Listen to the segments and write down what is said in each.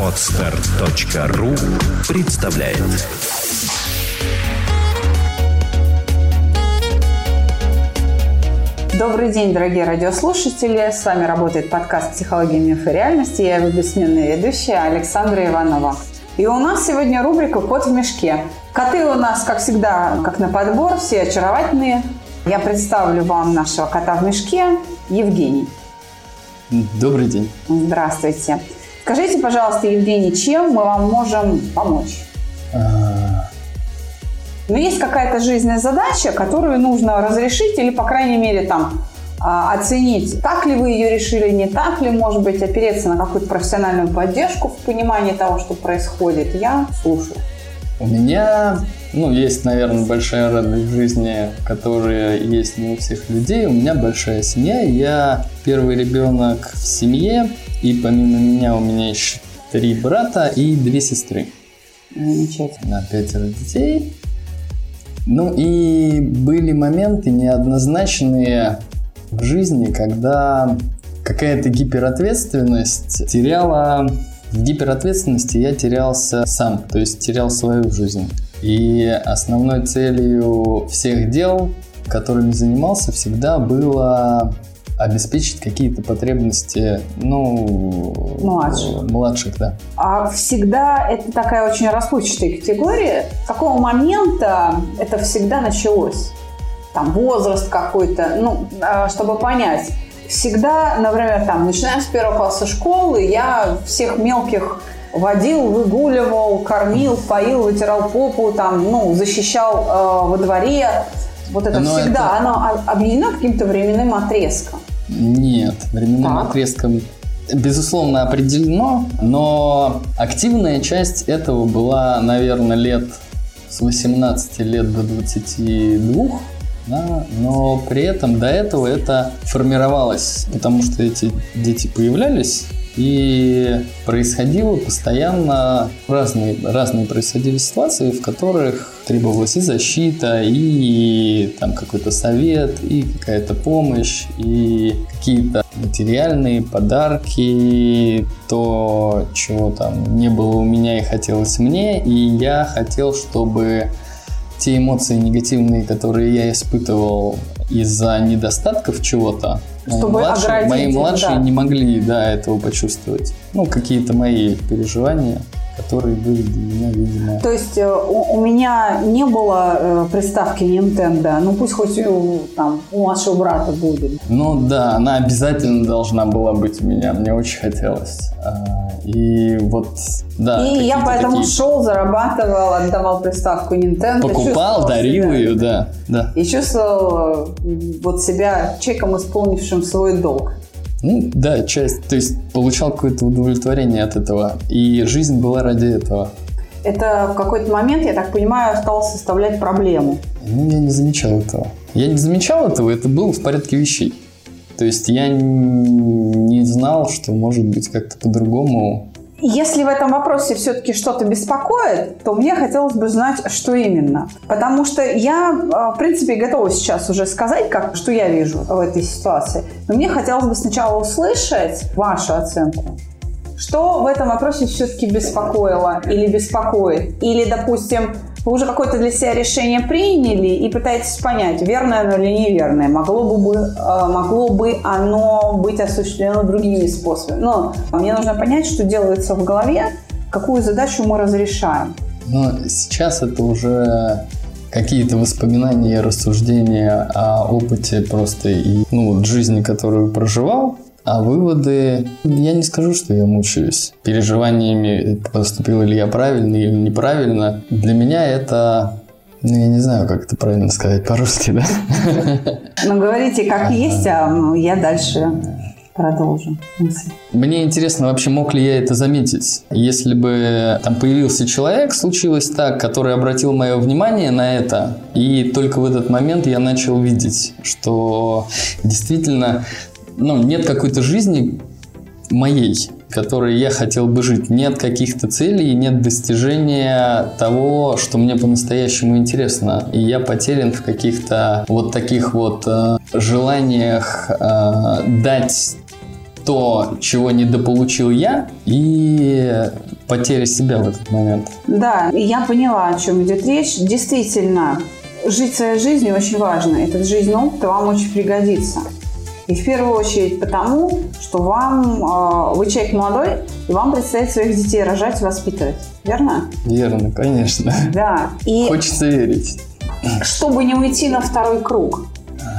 Отстар.ру представляет Добрый день, дорогие радиослушатели. С вами работает подкаст «Психология, миф и реальности». Я его бессменная ведущая Александра Иванова. И у нас сегодня рубрика «Кот в мешке». Коты у нас, как всегда, как на подбор, все очаровательные. Я представлю вам нашего кота в мешке Евгений. Добрый день. Здравствуйте. Скажите, пожалуйста, Евгений, чем мы вам можем помочь? А, Но есть какая-то жизненная задача, которую нужно разрешить или, по крайней мере, там а, оценить, так ли вы ее решили, не так ли, может быть, опереться на какую-то профессиональную поддержку в понимании того, что происходит. Я слушаю. У меня, ну, есть, наверное, большая радость в жизни, которая есть не у всех людей. У меня большая семья. Я первый ребенок в семье, и помимо меня у меня еще три брата и две сестры. Замечательно. На пятеро детей. Ну и были моменты неоднозначные в жизни, когда какая-то гиперответственность теряла... В гиперответственности я терялся сам, то есть терял свою жизнь. И основной целью всех дел, которыми занимался, всегда было обеспечить какие-то потребности, ну, Младших. младших, да. А всегда это такая очень расплывчатая категория. С какого момента это всегда началось? Там возраст какой-то, ну, а, чтобы понять. Всегда, например, там, начиная с первого класса школы, я всех мелких водил, выгуливал, кормил, поил, вытирал попу, там, ну, защищал э, во дворе. Вот это Но всегда, это- оно объединено каким-то временным отрезком. Нет, временным Так. отрезком безусловно определено, но активная часть этого была, наверное, лет с 18 лет до 22, да, но при этом до этого это формировалось, потому что эти дети появлялись, и происходило постоянно разные, разные происходили ситуации, в которых требовалась и защита, и там какой-то совет, и какая-то помощь, и какие-то материальные подарки, то, чего там не было у меня и хотелось мне, и я хотел, чтобы те эмоции негативные, которые я испытывал из-за недостатков чего-то, младшие, мои младшие да. не могли да, этого почувствовать. Ну, какие-то мои переживания, которые были для меня, видимо... То есть э, у, у меня не было э, приставки Nintendo, ну пусть хоть у, там, у младшего брата будет. Ну да, она обязательно должна была быть у меня, мне очень хотелось. А, И вот, да. И я поэтому такие- шел, зарабатывал, отдавал приставку Nintendo. Покупал, дарил себя- ее, да, да. И чувствовал э, вот себя человеком, исполнившим свой долг. Ну, да, часть, то есть получал какое-то удовлетворение от этого. И жизнь была ради этого. Это в какой-то момент, я так понимаю, стало составлять проблему. Ну, я не замечал этого. Я не замечал этого, это было в порядке вещей. То есть я не знал, что может быть как-то по-другому. Если в этом вопросе все-таки что-то беспокоит, то мне хотелось бы знать, что именно. Потому что я, э, в принципе, готова сейчас уже сказать, как, что я вижу в этой ситуации. Но мне хотелось бы сначала услышать вашу оценку. Что в этом вопросе все-таки беспокоило или беспокоит? Или, допустим, вы уже какое-то для себя решение приняли и пытаетесь понять, верное оно или неверное. Могло бы, э, могло бы оно быть осуществлено другими способами. Но мне нужно понять, что делается в голове, какую задачу мы разрешаем. Но сейчас это уже какие-то воспоминания, рассуждения о опыте просто и ну, вот жизни, которую проживал. А выводы, я не скажу, что я мучаюсь переживаниями, поступил ли я правильно или неправильно. Для меня это, ну, я не знаю, как это правильно сказать по-русски, да? Но говорите, как есть, а ну, я дальше продолжу мысль. Мне интересно, вообще мог ли я это заметить? Если бы там появился человек, случилось так, который обратил мое внимание на это, и только в этот момент я начал видеть, что действительно ну, нет какой-то жизни моей, которой я хотел бы жить. Нет каких-то целей, нет достижения того, что мне по-настоящему интересно. И я потерян в каких-то вот таких вот э, желаниях э, дать то, чего недополучил я, и потеря себя в этот момент. Да, я поняла, о чем идет речь. Действительно, жить своей жизнью очень важно. Этот жизненный опыт вам очень пригодится. И в первую очередь потому, что вам, э, вы человек молодой, и вам предстоит своих детей рожать и воспитывать. Верно? Верно, конечно. Да. И Хочется верить. чтобы не уйти на второй круг.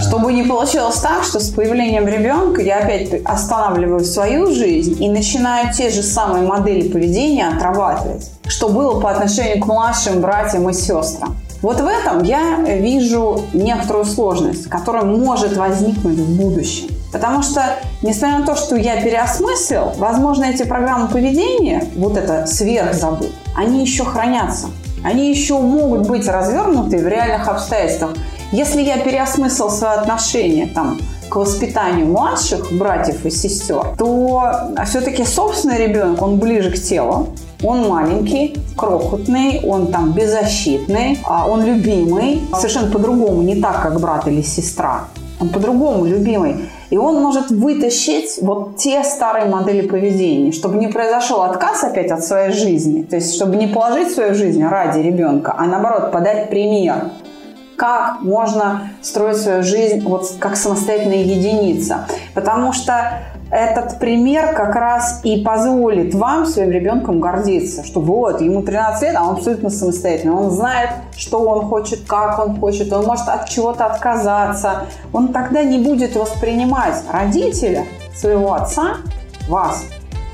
Чтобы не получилось так, что с появлением ребенка я опять останавливаю свою жизнь и начинаю те же самые модели поведения отрабатывать, что было по отношению к младшим братьям и сестрам. Вот в этом я вижу некоторую сложность, которая может возникнуть в будущем. Потому что, несмотря на то, что я переосмыслил, возможно, эти программы поведения, вот это сверхзабыт, они еще хранятся. Они еще могут быть развернуты в реальных обстоятельствах. Если я переосмыслил свое отношение там, к воспитанию младших братьев и сестер, то все-таки собственный ребенок, он ближе к телу, он маленький, крохотный, он там беззащитный, а он любимый, совершенно по-другому, не так, как брат или сестра. Он по-другому любимый. И он может вытащить вот те старые модели поведения, чтобы не произошел отказ опять от своей жизни. То есть, чтобы не положить свою жизнь ради ребенка, а наоборот подать пример как можно строить свою жизнь вот как самостоятельная единица. Потому что этот пример как раз и позволит вам своим ребенком гордиться, что вот, ему 13 лет, а он абсолютно самостоятельный. Он знает, что он хочет, как он хочет, он может от чего-то отказаться. Он тогда не будет воспринимать родителя, своего отца, вас,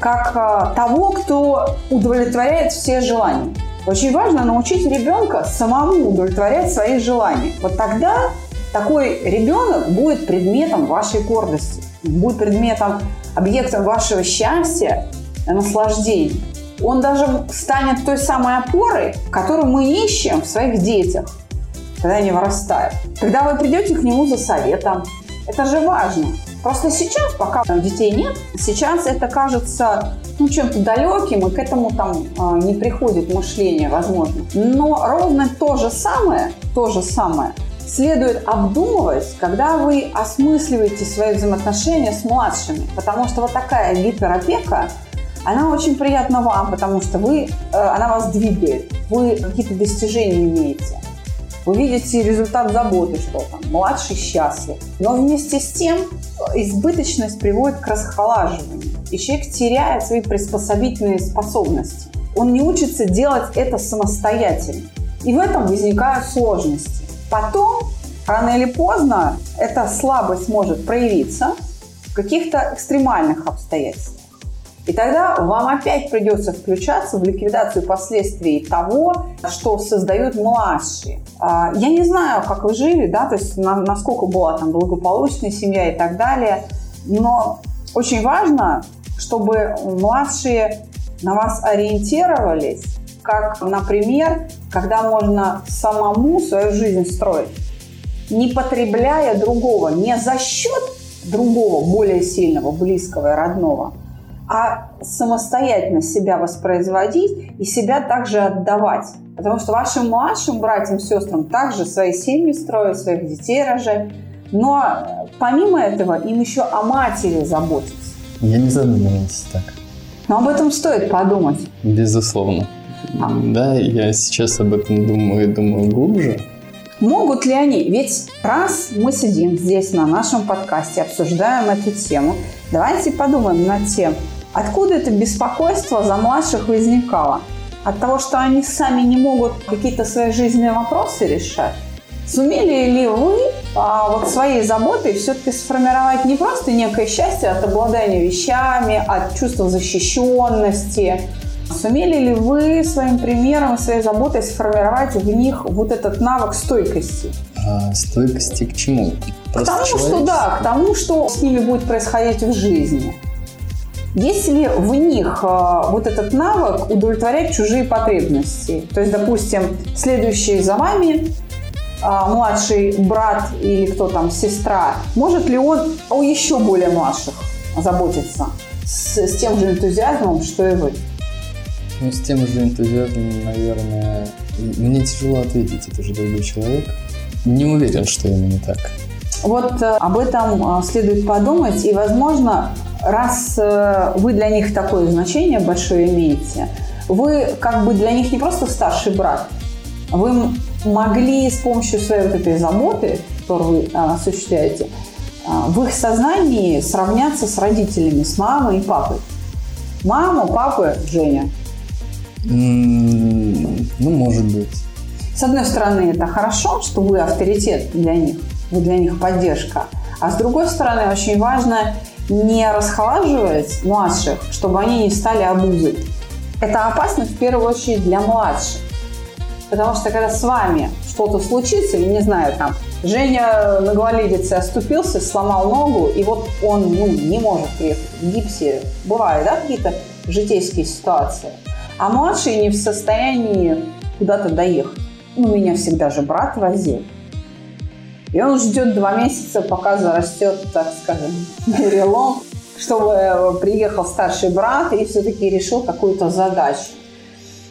как э, того, кто удовлетворяет все желания. Очень важно научить ребенка самому удовлетворять свои желания. Вот тогда такой ребенок будет предметом вашей гордости, будет предметом, объектом вашего счастья, наслаждения. Он даже станет той самой опорой, которую мы ищем в своих детях, когда они вырастают. Когда вы придете к нему за советом, это же важно. Просто сейчас, пока детей нет, сейчас это кажется ну, чем-то далеким, и к этому там э, не приходит мышление, возможно. Но ровно то же самое, то же самое следует обдумывать, когда вы осмысливаете свои взаимоотношения с младшими. Потому что вот такая гиперопека, она очень приятна вам, потому что вы, э, она вас двигает, вы какие-то достижения имеете. Вы видите результат заботы, что там младший счастлив. Но вместе с тем избыточность приводит к расхолаживанию. И человек теряет свои приспособительные способности. Он не учится делать это самостоятельно. И в этом возникают сложности. Потом, рано или поздно, эта слабость может проявиться в каких-то экстремальных обстоятельствах. И тогда вам опять придется включаться в ликвидацию последствий того, что создают младшие. А, я не знаю, как вы жили, да, то есть насколько была там благополучная семья и так далее, но очень важно, чтобы младшие на вас ориентировались, как, например, когда можно самому свою жизнь строить, не потребляя другого, не за счет другого, более сильного, близкого и родного, а самостоятельно себя воспроизводить и себя также отдавать. Потому что вашим младшим братьям, сестрам также свои семьи строят, своих детей рожать. Но помимо этого им еще о матери заботиться. Я не задумывался так. Но об этом стоит подумать. Безусловно. Да, я сейчас об этом думаю и думаю глубже. Могут ли они? Ведь раз мы сидим здесь на нашем подкасте, обсуждаем эту тему, давайте подумаем над тем, Откуда это беспокойство за младших возникало? От того, что они сами не могут какие-то свои жизненные вопросы решать? Сумели ли вы а, вот своей заботой все-таки сформировать не просто некое счастье от обладания вещами, от чувства защищенности? Сумели ли вы своим примером, своей заботой сформировать в них вот этот навык стойкости? А, стойкости к чему? Просто к тому, что да, к тому, что с ними будет происходить в жизни. Есть ли в них э, вот этот навык удовлетворять чужие потребности? То есть, допустим, следующий за вами э, младший брат или кто там, сестра, может ли он о еще более младших заботиться с, с тем же энтузиазмом, что и вы? Ну, с тем же энтузиазмом, наверное, мне тяжело ответить, это же другой человек. Не уверен, что именно так. Вот э, об этом следует подумать, и, возможно, раз э, вы для них такое значение большое имеете, вы как бы для них не просто старший брат, вы могли с помощью своей вот этой заботы, которую вы осуществляете, в их сознании сравняться с родителями, с мамой и папой. Мама, папа, Женя. Ну, может быть. С одной стороны, это хорошо, что вы авторитет для них, вы для них поддержка. А с другой стороны, очень важно не расхолаживать младших, чтобы они не стали обузой. Это опасно в первую очередь для младших. Потому что когда с вами что-то случится, я не знаю, там, Женя на гололедице оступился, сломал ногу, и вот он ну, не может приехать в гипсе. Бывают, да, какие-то житейские ситуации. А младший не в состоянии куда-то доехать. Ну, меня всегда же брат возил. И он ждет два месяца, пока зарастет, так скажем, перелом, чтобы приехал старший брат и все-таки решил какую-то задачу.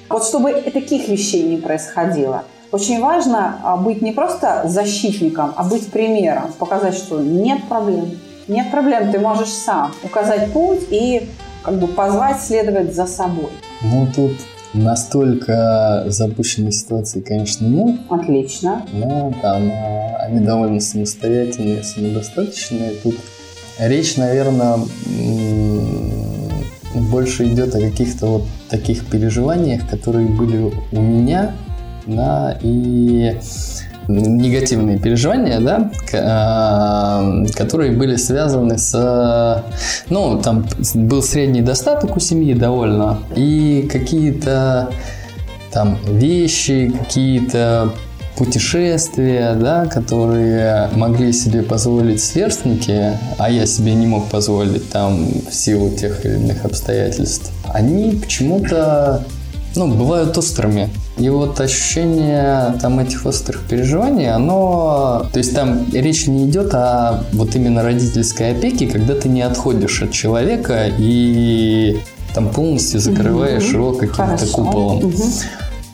Вот чтобы таких вещей не происходило. Очень важно а, быть не просто защитником, а быть примером, показать, что нет проблем. Нет проблем, ты можешь сам указать путь и как бы позвать следовать за собой. Ну, тут настолько запущенной ситуации, конечно, нет. Отлично. Но там а, они довольно самостоятельные, самодостаточные. Тут речь, наверное, больше идет о каких-то вот таких переживаниях, которые были у меня, да, и негативные переживания, да, а, которые были связаны с, ну, там был средний достаток у семьи довольно, и какие-то там вещи, какие-то путешествия, да, которые могли себе позволить сверстники, а я себе не мог позволить там в силу тех или иных обстоятельств, они почему-то ну, бывают острыми. И вот ощущение там этих острых переживаний, оно... То есть там речь не идет о вот именно родительской опеке, когда ты не отходишь от человека и там полностью закрываешь угу. его каким-то куполом. Угу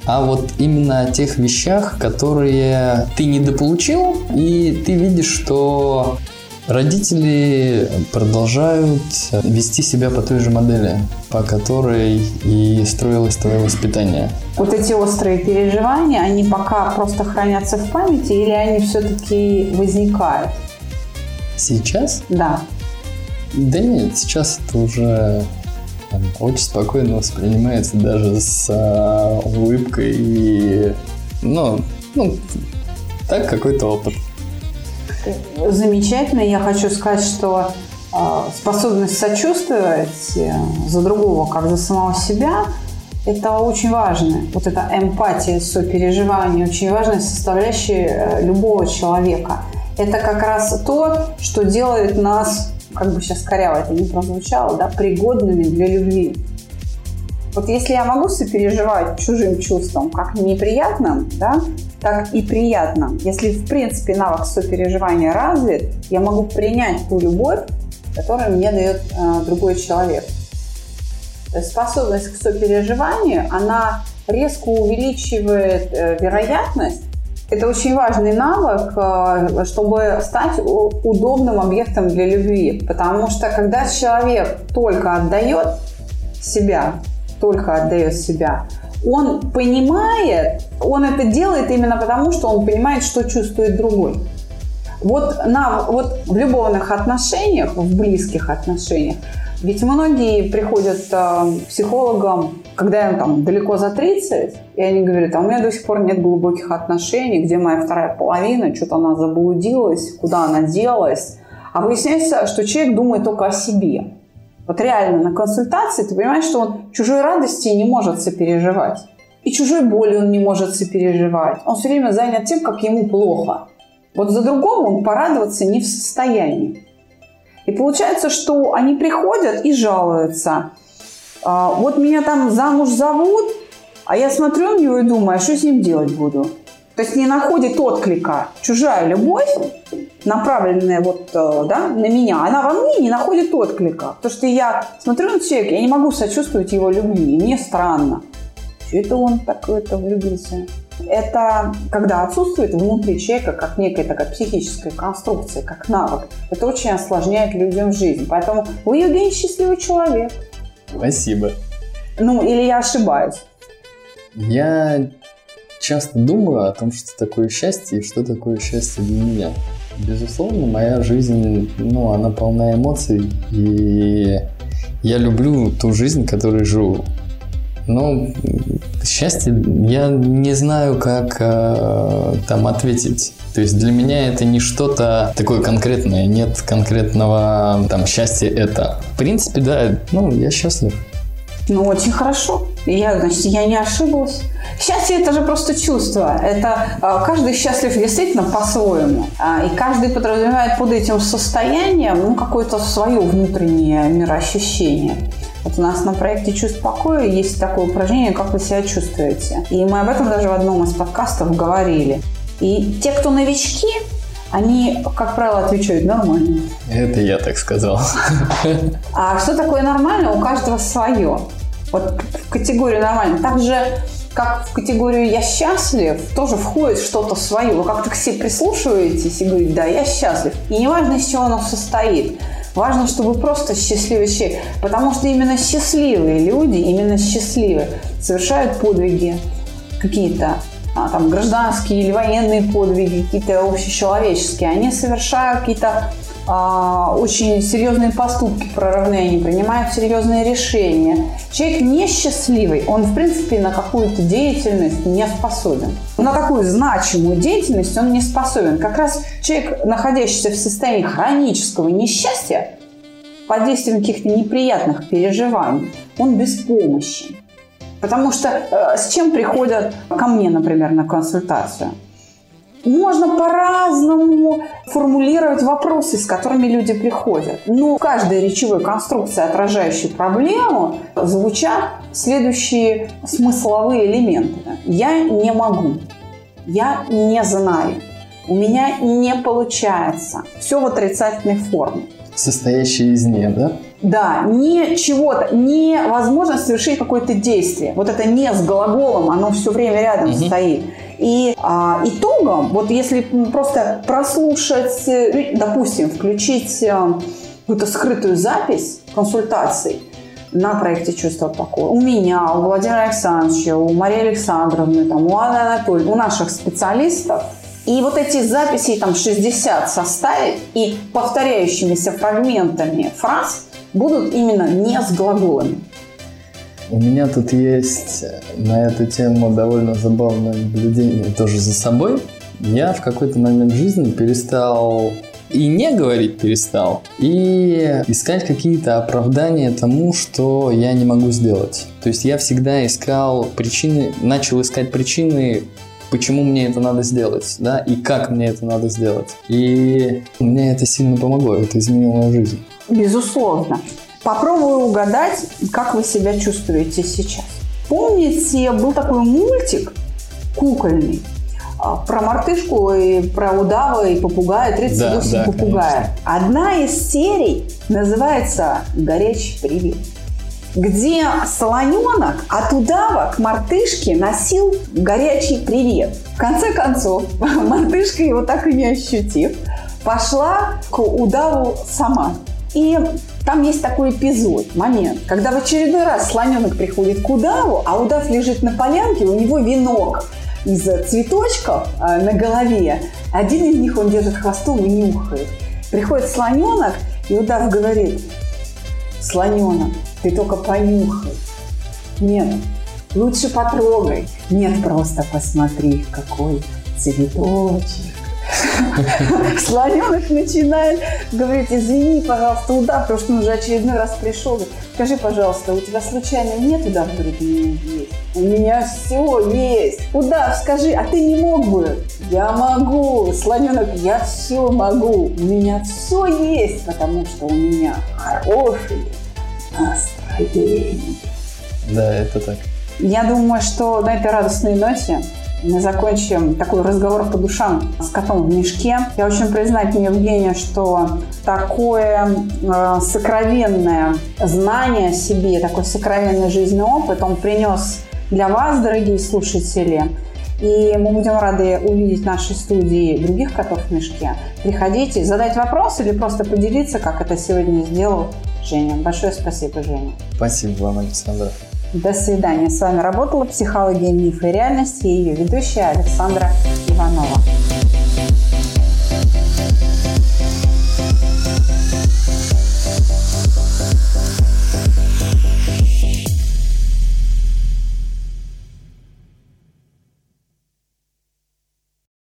а вот именно о тех вещах, которые ты недополучил, и ты видишь, что родители продолжают вести себя по той же модели, по которой и строилось твое воспитание. Вот эти острые переживания, они пока просто хранятся в памяти или они все-таки возникают? Сейчас? Да. Да нет, сейчас это уже очень спокойно воспринимается даже с а, улыбкой и ну, ну, так какой-то опыт. Замечательно. Я хочу сказать, что э, способность сочувствовать э, за другого, как за самого себя, это очень важно. Вот эта эмпатия, сопереживание, очень важная составляющая э, любого человека. Это как раз то, что делает нас как бы сейчас коряво это не прозвучало, да, пригодными для любви. Вот если я могу сопереживать чужим чувствам, как неприятным, да, так и приятным, если в принципе навык сопереживания развит, я могу принять ту любовь, которую мне дает э, другой человек. То есть способность к сопереживанию, она резко увеличивает э, вероятность это очень важный навык, э, чтобы стать удобным объектом для любви. Потому что когда человек только отдает себя, только отдает себя, он понимает, он это делает именно потому, что он понимает, что чувствует другой. Вот, на, вот в любовных отношениях, в близких отношениях, ведь многие приходят э, к психологам, когда им там далеко за 30, и они говорят, а у меня до сих пор нет глубоких отношений, где моя вторая половина, что-то она заблудилась, куда она делась. А выясняется, что человек думает только о себе. Вот реально на консультации ты понимаешь, что он чужой радости не может сопереживать. И чужой боли он не может сопереживать. Он все время занят тем, как ему плохо. Вот за другого он порадоваться не в состоянии. И получается, что они приходят и жалуются. А, вот меня там замуж зовут, а я смотрю на него и думаю, а что с ним делать буду? То есть не находит отклика чужая любовь, направленная вот э, да, на меня, она во мне не находит отклика. Потому что я смотрю на человека, я не могу сочувствовать его любви, и мне странно. Что это он так это влюбился? Это когда отсутствует внутри человека как некая такая психическая конструкция, как навык. Это очень осложняет людям жизнь. Поэтому вы, Евгений, счастливый человек. Спасибо. Ну, или я ошибаюсь? Я часто думаю о том, что такое счастье и что такое счастье для меня. Безусловно, моя жизнь, ну, она полна эмоций, и я люблю ту жизнь, которой живу. Но счастье, я не знаю, как э, там ответить. То есть для меня это не что-то такое конкретное, нет конкретного там счастья это. В принципе, да, ну, я счастлив. Ну, очень хорошо. Я, значит, я не ошиблась. Счастье – это же просто чувство. Это э, каждый счастлив действительно по-своему. Э, и каждый подразумевает под этим состоянием ну, какое-то свое внутреннее мироощущение. Вот у нас на проекте «Чувств покоя» есть такое упражнение, как вы себя чувствуете. И мы об этом даже в одном из подкастов говорили. И те, кто новички, они, как правило, отвечают нормально. Это я так сказал. А что такое нормально, у каждого свое. Вот в категорию нормально. Так же, как в категорию «я счастлив» тоже входит что-то свое. Вы как-то к себе прислушиваетесь и говорите «да, я счастлив». И неважно, из чего оно состоит. Важно, чтобы просто счастливый человек. Потому что именно счастливые люди, именно счастливые, совершают подвиги какие-то а, там, гражданские или военные подвиги, какие-то общечеловеческие. Они совершают какие-то очень серьезные поступки прорывные, они принимают серьезные решения. Человек несчастливый, он, в принципе, на какую-то деятельность не способен. На такую значимую деятельность он не способен. Как раз человек, находящийся в состоянии хронического несчастья, под действием каких-то неприятных переживаний, он беспомощен. Потому что э, с чем приходят ко мне, например, на консультацию – можно по-разному формулировать вопросы, с которыми люди приходят. Но в каждой речевой конструкции, отражающей проблему, звучат следующие смысловые элементы. Я не могу. Я не знаю. У меня не получается. Все в отрицательной форме. Состоящие из «не», да? Да, не чего-то, невозможно совершить какое-то действие. Вот это «не» с глаголом, оно все время рядом угу. стоит. И а, итогом, вот если просто прослушать, э, допустим, включить а, какую-то скрытую запись консультаций на проекте «Чувство покоя», у меня, у Владимира Александровича, у Марии Александровны, там, у Анны Анатольевны, у наших специалистов, и вот эти записи, там 60 составить и повторяющимися фрагментами фраз будут именно не с глаголами. У меня тут есть на эту тему довольно забавное наблюдение тоже за собой. Я в какой-то момент жизни перестал и не говорить перестал, и искать какие-то оправдания тому, что я не могу сделать. То есть я всегда искал причины, начал искать причины, почему мне это надо сделать, да, и как мне это надо сделать. И мне это сильно помогло, это изменило мою жизнь. Безусловно. Попробую угадать, как вы себя чувствуете сейчас. Помните, был такой мультик кукольный а, про мартышку и про удава и попугая, 38 да, да, попугая. Конечно. Одна из серий называется «Горячий привет» где слоненок от удава к мартышке носил горячий привет. В конце концов, мартышка его так и не ощутив, пошла к удаву сама. И там есть такой эпизод, момент, когда в очередной раз слоненок приходит к удаву, а удав лежит на полянке, у него венок из цветочков э, на голове. Один из них он держит хвостом и нюхает. Приходит слоненок, и удав говорит, слоненок, ты только понюхай. Нет, лучше потрогай. Нет, просто посмотри, какой цветочек. Слоненок начинает говорить, извини, пожалуйста, удав, потому что он уже очередной раз пришел. Скажи, пожалуйста, у тебя случайно нет удав? Говорит, у меня есть. У меня все есть. Удав, скажи, а ты не мог бы? Я могу. Слоненок, я все могу. У меня все есть, потому что у меня хорошие настроение. Да, это так. Я думаю, что на этой радостной ноте мы закончим такой разговор по душам с котом в мешке. Я очень признательна Евгения, что такое э, сокровенное знание о себе, такой сокровенный жизненный опыт он принес для вас, дорогие слушатели. И мы будем рады увидеть в нашей студии других котов в мешке. Приходите, задать вопрос или просто поделиться, как это сегодня сделал Женя. Большое спасибо, Женя. Спасибо вам, Александра. До свидания. С вами работала психология, мифы и реальность и ее ведущая Александра Иванова.